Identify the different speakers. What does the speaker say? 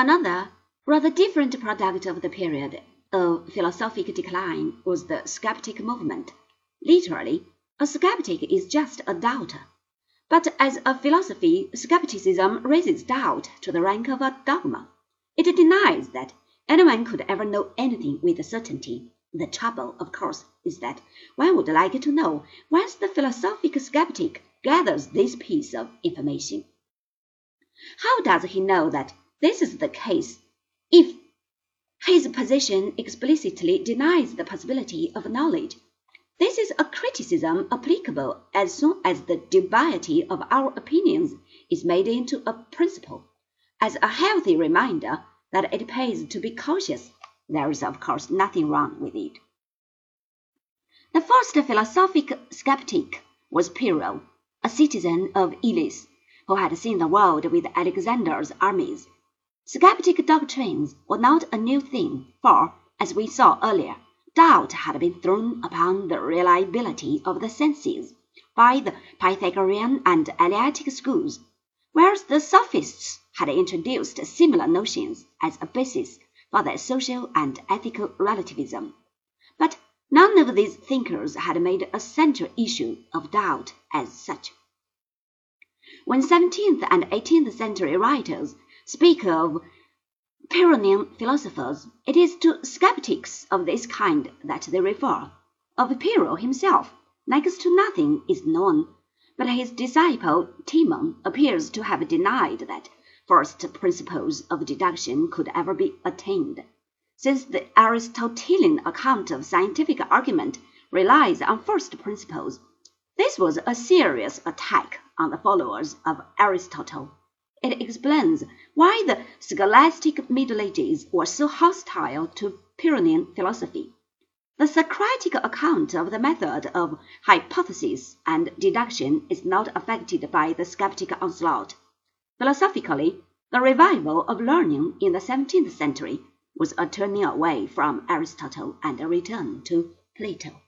Speaker 1: Another, rather different product of the period of philosophic decline was the sceptic movement. Literally, a sceptic is just a doubter. But as a philosophy, skepticism raises doubt to the rank of a dogma. It denies that anyone could ever know anything with certainty. The trouble, of course, is that one would like to know whence the philosophic skeptic gathers this piece of information. How does he know that this is the case if his position explicitly denies the possibility of knowledge? This is a criticism applicable as soon as the dubiety of our opinions is made into a principle, as a healthy reminder that it pays to be cautious. There is, of course, nothing wrong with it. The first philosophic skeptic was Pyrrho, a citizen of Elis, who had seen the world with Alexander's armies. Skeptic doctrines were not a new thing, for, as we saw earlier, doubt had been thrown upon the reliability of the senses by the Pythagorean and Eleatic schools, whereas the Sophists had introduced similar notions as a basis for their social and ethical relativism. But none of these thinkers had made a central issue of doubt as such. When seventeenth and eighteenth century writers speak of Pyrrhonian philosophers, it is to skeptics of this kind that they refer. Of Pyrrho himself, next to nothing is known, but his disciple Timon appears to have denied that first principles of deduction could ever be attained, since the Aristotelian account of scientific argument relies on first principles. This was a serious attack on the followers of Aristotle. It explains why the scholastic Middle Ages were so hostile to Pyrrhonian philosophy. The Socratic account of the method of hypothesis and deduction is not affected by the sceptic onslaught. Philosophically, the revival of learning in the seventeenth century was a turning away from Aristotle and a return to Plato.